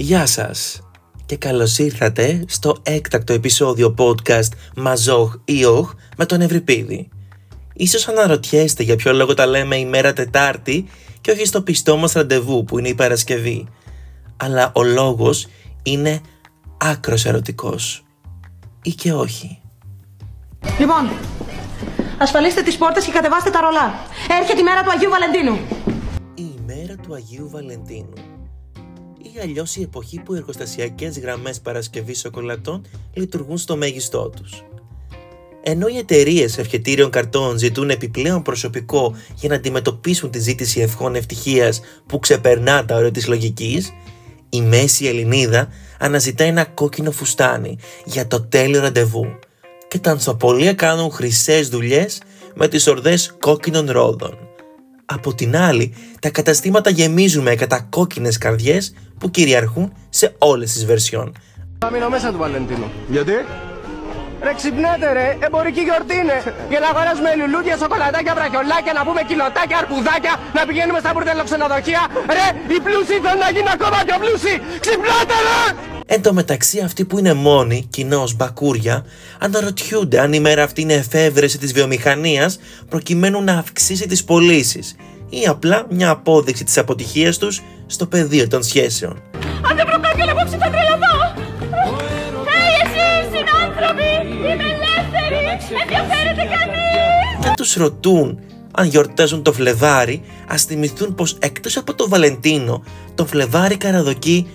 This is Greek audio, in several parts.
Γεια σας και καλώς ήρθατε στο έκτακτο επεισόδιο podcast Μαζόχ ή Όχ με τον Ευρυπίδη. Ίσως αναρωτιέστε για ποιο λόγο τα λέμε ημέρα Τετάρτη και όχι στο πιστό μας ραντεβού που είναι η Παρασκευή. Αλλά ο λόγος είναι άκρος ερωτικός. Ή και όχι. Λοιπόν, ασφαλίστε τις πόρτες και κατεβάστε τα ρολά. Έρχεται η μέρα του Αγίου Βαλεντίνου. Η ημέρα του Αγίου Βαλεντίνου ή αλλιώς η εποχή που οι εργοστασιακές γραμμές παρασκευής σοκολατών λειτουργούν στο μέγιστό τους. Ενώ οι εταιρείες ευχετήριων καρτών ζητούν επιπλέον προσωπικό για να αντιμετωπίσουν τη ζήτηση ευχών ευτυχίας που ξεπερνά τα όρια της λογικής, η μέση Ελληνίδα αναζητά ένα κόκκινο φουστάνι για το τέλειο ραντεβού και τα ανθοπολία κάνουν χρυσές δουλειές με τις ορδές κόκκινων ρόδων. Από την άλλη, τα καταστήματα γεμίζουν με κατακόκκινες καρδιές που κυριαρχούν σε όλες τις βερσιόν. Θα μείνω μέσα του Βαλεντίνου. Γιατί; Ρε ξυπνάτε ρε, εμπορική γιορτή είναι. Για να αγοράζουμε λουλούδια, σοκολατάκια, βραχιολάκια, να πούμε κιλοτάκια, αρπουδάκια, να πηγαίνουμε στα μπουρτελοξενοδοχεία. Ρε, οι πλούσιοι θέλουν να γίνουν ακόμα πιο πλούσιοι. Ξυπνάτε ρε! Εν τω μεταξύ, αυτοί που είναι μόνοι, κοινώ μπακούρια, αναρωτιούνται αν η μέρα αυτή είναι εφεύρεση της βιομηχανίας προκειμένου να αυξήσει τις πωλήσεις ή απλά μια απόδειξη της αποτυχίας τους στο πεδίο των σχέσεων. Αν δεν βρω κάποιον απόψε θα τρελαθώ. Hey, εσείς συνάνθρωποι, είμαι ελεύθερη, ενδιαφέρεται κανείς. Αν τους ρωτούν αν γιορτάζουν το Φλεβάρι, ας θυμηθούν πως εκτός από το Βαλεντίνο, το Φλεβάρι καραδοκεί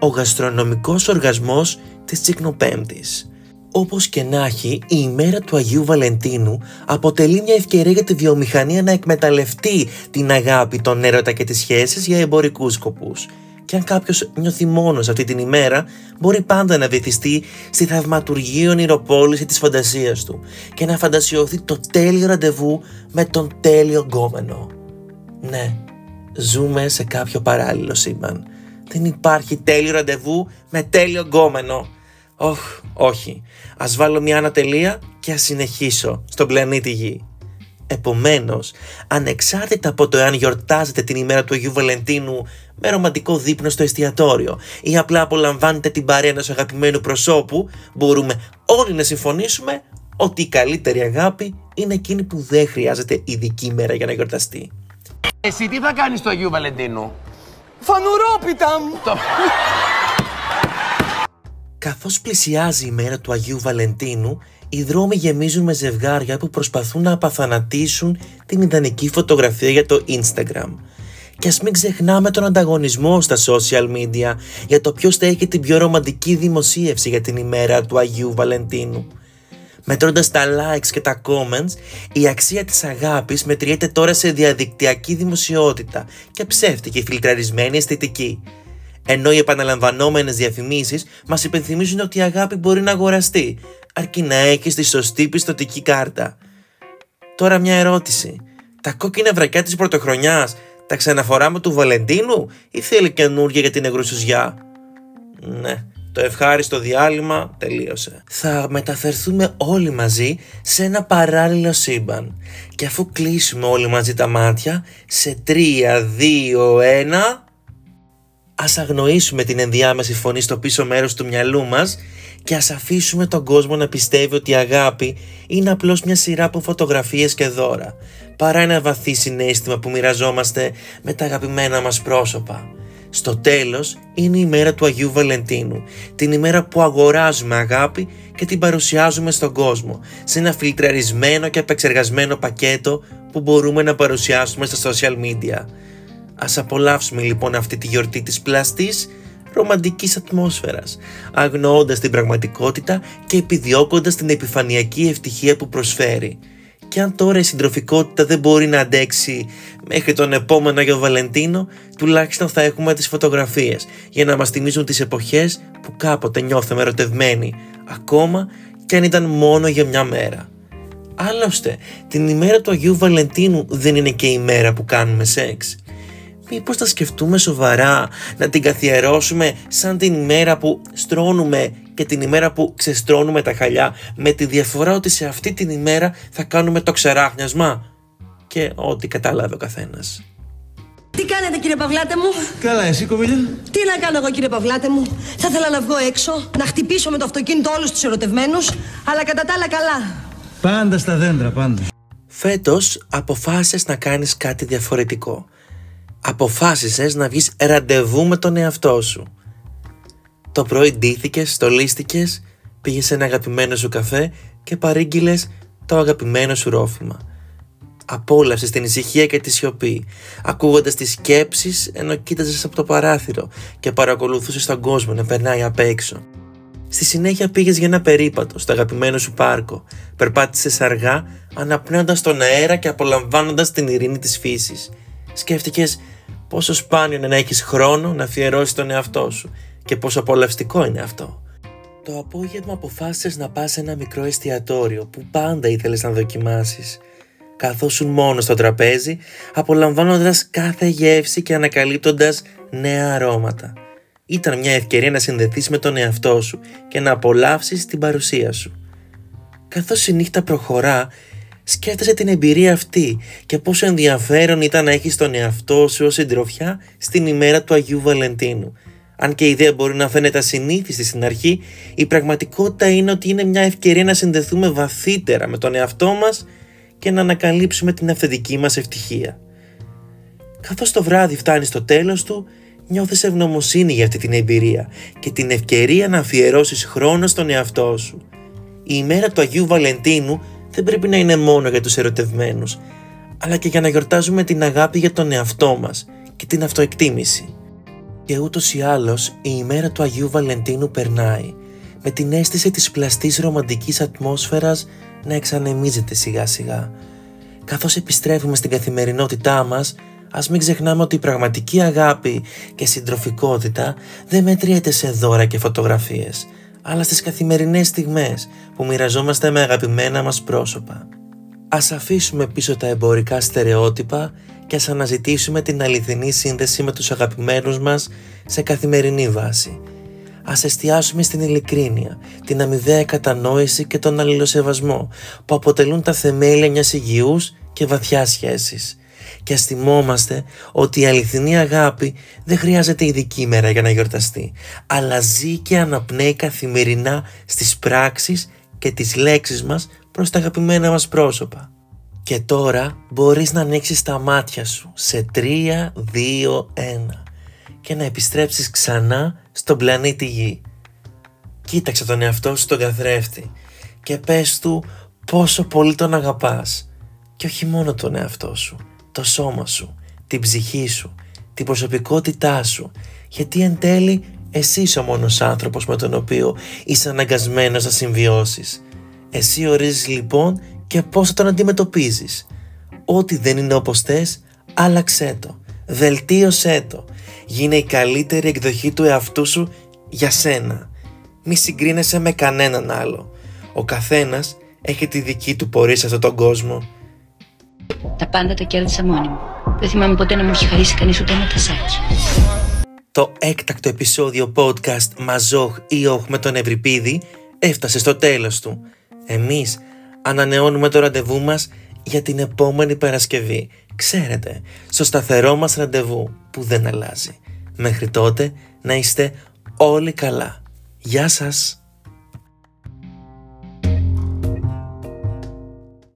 ο γαστρονομικός οργασμός της Τσικνοπέμπτης. Όπως και να έχει, η ημέρα του Αγίου Βαλεντίνου αποτελεί μια ευκαιρία για τη βιομηχανία να εκμεταλλευτεί την αγάπη, τον έρωτα και τις σχέσεις για εμπορικούς σκοπούς. Και αν κάποιος νιώθει μόνος αυτή την ημέρα, μπορεί πάντα να βυθιστεί στη θαυματουργή ονειροπόληση της φαντασίας του και να φαντασιωθεί το τέλειο ραντεβού με τον τέλειο γκόμενο. Ναι, ζούμε σε κάποιο παράλληλο σύμπαν. Δεν υπάρχει τέλειο ραντεβού με τέλειο γκόμενο. Όχ, όχι. Ας βάλω μια ανατελεία και ας συνεχίσω στον πλανήτη Γη. Επομένως, ανεξάρτητα από το εάν γιορτάζετε την ημέρα του Αγίου Βαλεντίνου με ρομαντικό δείπνο στο εστιατόριο ή απλά απολαμβάνετε την παρέα ενός αγαπημένου προσώπου, μπορούμε όλοι να συμφωνήσουμε ότι η καλύτερη αγάπη είναι εκείνη που δεν χρειάζεται ειδική μέρα για να γιορταστεί. Εσύ τι θα κάνεις στο Αγίου Βαλεντίνου; Φανουρόπιτα μου! Καθώς πλησιάζει η μέρα του Αγίου Βαλεντίνου, οι δρόμοι γεμίζουν με ζευγάρια που προσπαθούν να απαθανατήσουν την ιδανική φωτογραφία για το Instagram. Και ας μην ξεχνάμε τον ανταγωνισμό στα social media για το ποιος θα έχει την πιο ρομαντική δημοσίευση για την ημέρα του Αγίου Βαλεντίνου. Μετρώντας τα likes και τα comments, η αξία της αγάπης μετριέται τώρα σε διαδικτυακή δημοσιότητα και ψεύτικη φιλτραρισμένη αισθητική. Ενώ οι επαναλαμβανόμενες διαφημίσεις μας υπενθυμίζουν ότι η αγάπη μπορεί να αγοραστεί, αρκεί να έχει τη σωστή πιστοτική κάρτα. Τώρα μια ερώτηση. Τα κόκκινα βρακιά της πρωτοχρονιάς τα ξαναφοράμε του Βαλεντίνου ή θέλει καινούργια για την εγρουσουζιά. Ναι, το ευχάριστο διάλειμμα τελείωσε. Θα μεταφερθούμε όλοι μαζί σε ένα παράλληλο σύμπαν. Και αφού κλείσουμε όλοι μαζί τα μάτια, σε 3, 2, 1... Ας αγνοήσουμε την ενδιάμεση φωνή στο πίσω μέρος του μυαλού μας και ας αφήσουμε τον κόσμο να πιστεύει ότι η αγάπη είναι απλώς μια σειρά από φωτογραφίες και δώρα, παρά ένα βαθύ συνέστημα που μοιραζόμαστε με τα αγαπημένα μας πρόσωπα. Στο τέλος είναι η μέρα του Αγίου Βαλεντίνου, την ημέρα που αγοράζουμε αγάπη και την παρουσιάζουμε στον κόσμο, σε ένα φιλτραρισμένο και επεξεργασμένο πακέτο που μπορούμε να παρουσιάσουμε στα social media. Ας απολαύσουμε λοιπόν αυτή τη γιορτή της πλαστής ρομαντικής ατμόσφαιρας, αγνοώντας την πραγματικότητα και επιδιώκοντας την επιφανειακή ευτυχία που προσφέρει. Και αν τώρα η συντροφικότητα δεν μπορεί να αντέξει μέχρι τον επόμενο Αγιο Βαλεντίνο, τουλάχιστον θα έχουμε τις φωτογραφίες για να μας θυμίζουν τις εποχές που κάποτε νιώθαμε ερωτευμένοι, ακόμα και αν ήταν μόνο για μια μέρα. Άλλωστε, την ημέρα του Αγίου Βαλεντίνου δεν είναι και η μέρα που κάνουμε σεξ μήπως θα σκεφτούμε σοβαρά να την καθιερώσουμε σαν την ημέρα που στρώνουμε και την ημέρα που ξεστρώνουμε τα χαλιά με τη διαφορά ότι σε αυτή την ημέρα θα κάνουμε το ξεράχνιασμα και ό,τι κατάλαβε ο καθένας. Τι κάνετε κύριε Παυλάτε μου; Καλά, εσύ κοβίλια. Τι να κάνω εγώ κύριε Παυλάτε μου; Θα ήθελα να βγω έξω, να χτυπήσω με το αυτοκίνητο όλους τους ερωτευμένους, αλλά κατά τα άλλα καλά. Πάντα στα δέντρα, πάντα. Φέτος αποφάσισες να κάνεις κάτι διαφορετικό. Αποφάσισες να βγεις ραντεβού με τον εαυτό σου. Το πρωί ντύθηκες, στολίστηκες, πήγες σε ένα αγαπημένο σου καφέ και παρήγγειλες το αγαπημένο σου ρόφημα. Απόλαυσες την ησυχία και τη σιωπή, ακούγοντας τις σκέψεις ενώ κοίταζες από το παράθυρο και παρακολουθούσες τον κόσμο να περνάει απ' έξω. Στη συνέχεια πήγες για ένα περίπατο στο αγαπημένο σου πάρκο. Περπάτησες αργά, αναπνέοντας τον αέρα και απολαμβάνοντας την ειρήνη της φύσης. Σκέφτηκες πόσο σπάνιο είναι να έχεις χρόνο να αφιερώσεις τον εαυτό σου και πόσο απολαυστικό είναι αυτό. Το απόγευμα αποφάσισες να πας σε ένα μικρό εστιατόριο που πάντα ήθελες να δοκιμάσεις. Καθόσουν μόνος στο τραπέζι, απολαμβάνοντας κάθε γεύση και ανακαλύπτοντας νέα αρώματα. Ήταν μια ευκαιρία να συνδεθείς με τον εαυτό σου και να απολαύσεις την παρουσία σου. Καθώς η νύχτα προχωρά, σκέφτεσαι την εμπειρία αυτή και πόσο ενδιαφέρον ήταν να έχεις τον εαυτό σου ως συντροφιά στην ημέρα του Αγίου Βαλεντίνου. Αν και η ιδέα μπορεί να φαίνεται ασυνήθιστη στην αρχή, η πραγματικότητα είναι ότι είναι μια ευκαιρία να συνδεθούμε βαθύτερα με τον εαυτό μας και να ανακαλύψουμε την αυθεντική μας ευτυχία. Καθώς το βράδυ φτάνει στο τέλος του, νιώθεις ευγνωμοσύνη για αυτή την εμπειρία και την ευκαιρία να αφιερώσεις χρόνο στον εαυτό σου. Η ημέρα του Αγίου Βαλεντίνου δεν πρέπει να είναι μόνο για τους ερωτευμένους, αλλά και για να γιορτάζουμε την αγάπη για τον εαυτό μας και την αυτοεκτίμηση. Και ούτως ή άλλως η ημέρα του Αγίου Βαλεντίνου περνάει, με την αίσθηση της πλαστής ρομαντικής ατμόσφαιρας να εξανεμίζεται σιγά σιγά. Καθώς επιστρέφουμε στην καθημερινότητά μας, ας μην ξεχνάμε ότι η πραγματική αγάπη και συντροφικότητα δεν μετριέται σε δώρα και φωτογραφίες, αλλά στις καθημερινές στιγμές που μοιραζόμαστε με αγαπημένα μας πρόσωπα. Ας αφήσουμε πίσω τα εμπορικά στερεότυπα και ας αναζητήσουμε την αληθινή σύνδεση με τους αγαπημένους μας σε καθημερινή βάση. Ας εστιάσουμε στην ειλικρίνεια, την αμοιβαία κατανόηση και τον αλληλοσεβασμό που αποτελούν τα θεμέλια μιας υγιούς και βαθιάς σχέσης. Και ας θυμόμαστε ότι η αληθινή αγάπη δεν χρειάζεται ειδική μέρα για να γιορταστεί, αλλά ζει και αναπνέει καθημερινά στις πράξεις και τις λέξεις μας προς τα αγαπημένα μας πρόσωπα. Και τώρα μπορείς να ανοίξεις τα μάτια σου σε 3, 2, 1 και να επιστρέψεις ξανά στον πλανήτη Γη. Κοίταξε τον εαυτό σου στον καθρέφτη και πες του πόσο πολύ τον αγαπάς και όχι μόνο τον εαυτό σου, το σώμα σου, την ψυχή σου, την προσωπικότητά σου γιατί εν τέλει εσύ είσαι ο μόνος άνθρωπος με τον οποίο είσαι αναγκασμένος να συμβιώσεις. Εσύ ορίζεις λοιπόν και πώς θα τον αντιμετωπίζεις. Ό,τι δεν είναι όπως θες, άλλαξέ το, βελτίωσέ το, γίνε η καλύτερη εκδοχή του εαυτού σου για σένα. Μη συγκρίνεσαι με κανέναν άλλο. Ο καθένας έχει τη δική του πορεία σε αυτόν τον κόσμο. Τα πάντα τα κέρδισα μόνη μου. Δεν θυμάμαι ποτέ να μου έχει χαρίσει κανείς ούτε ένα τασάκι. Το έκτακτο επεισόδιο podcast Μαζόχ ή Όχ με τον Ευρυπίδη έφτασε στο τέλος του. Εμείς ανανεώνουμε το ραντεβού μας για την επόμενη Παρασκευή. Ξέρετε, στο σταθερό μας ραντεβού που δεν αλλάζει. Μέχρι τότε να είστε όλοι καλά. Γεια σας!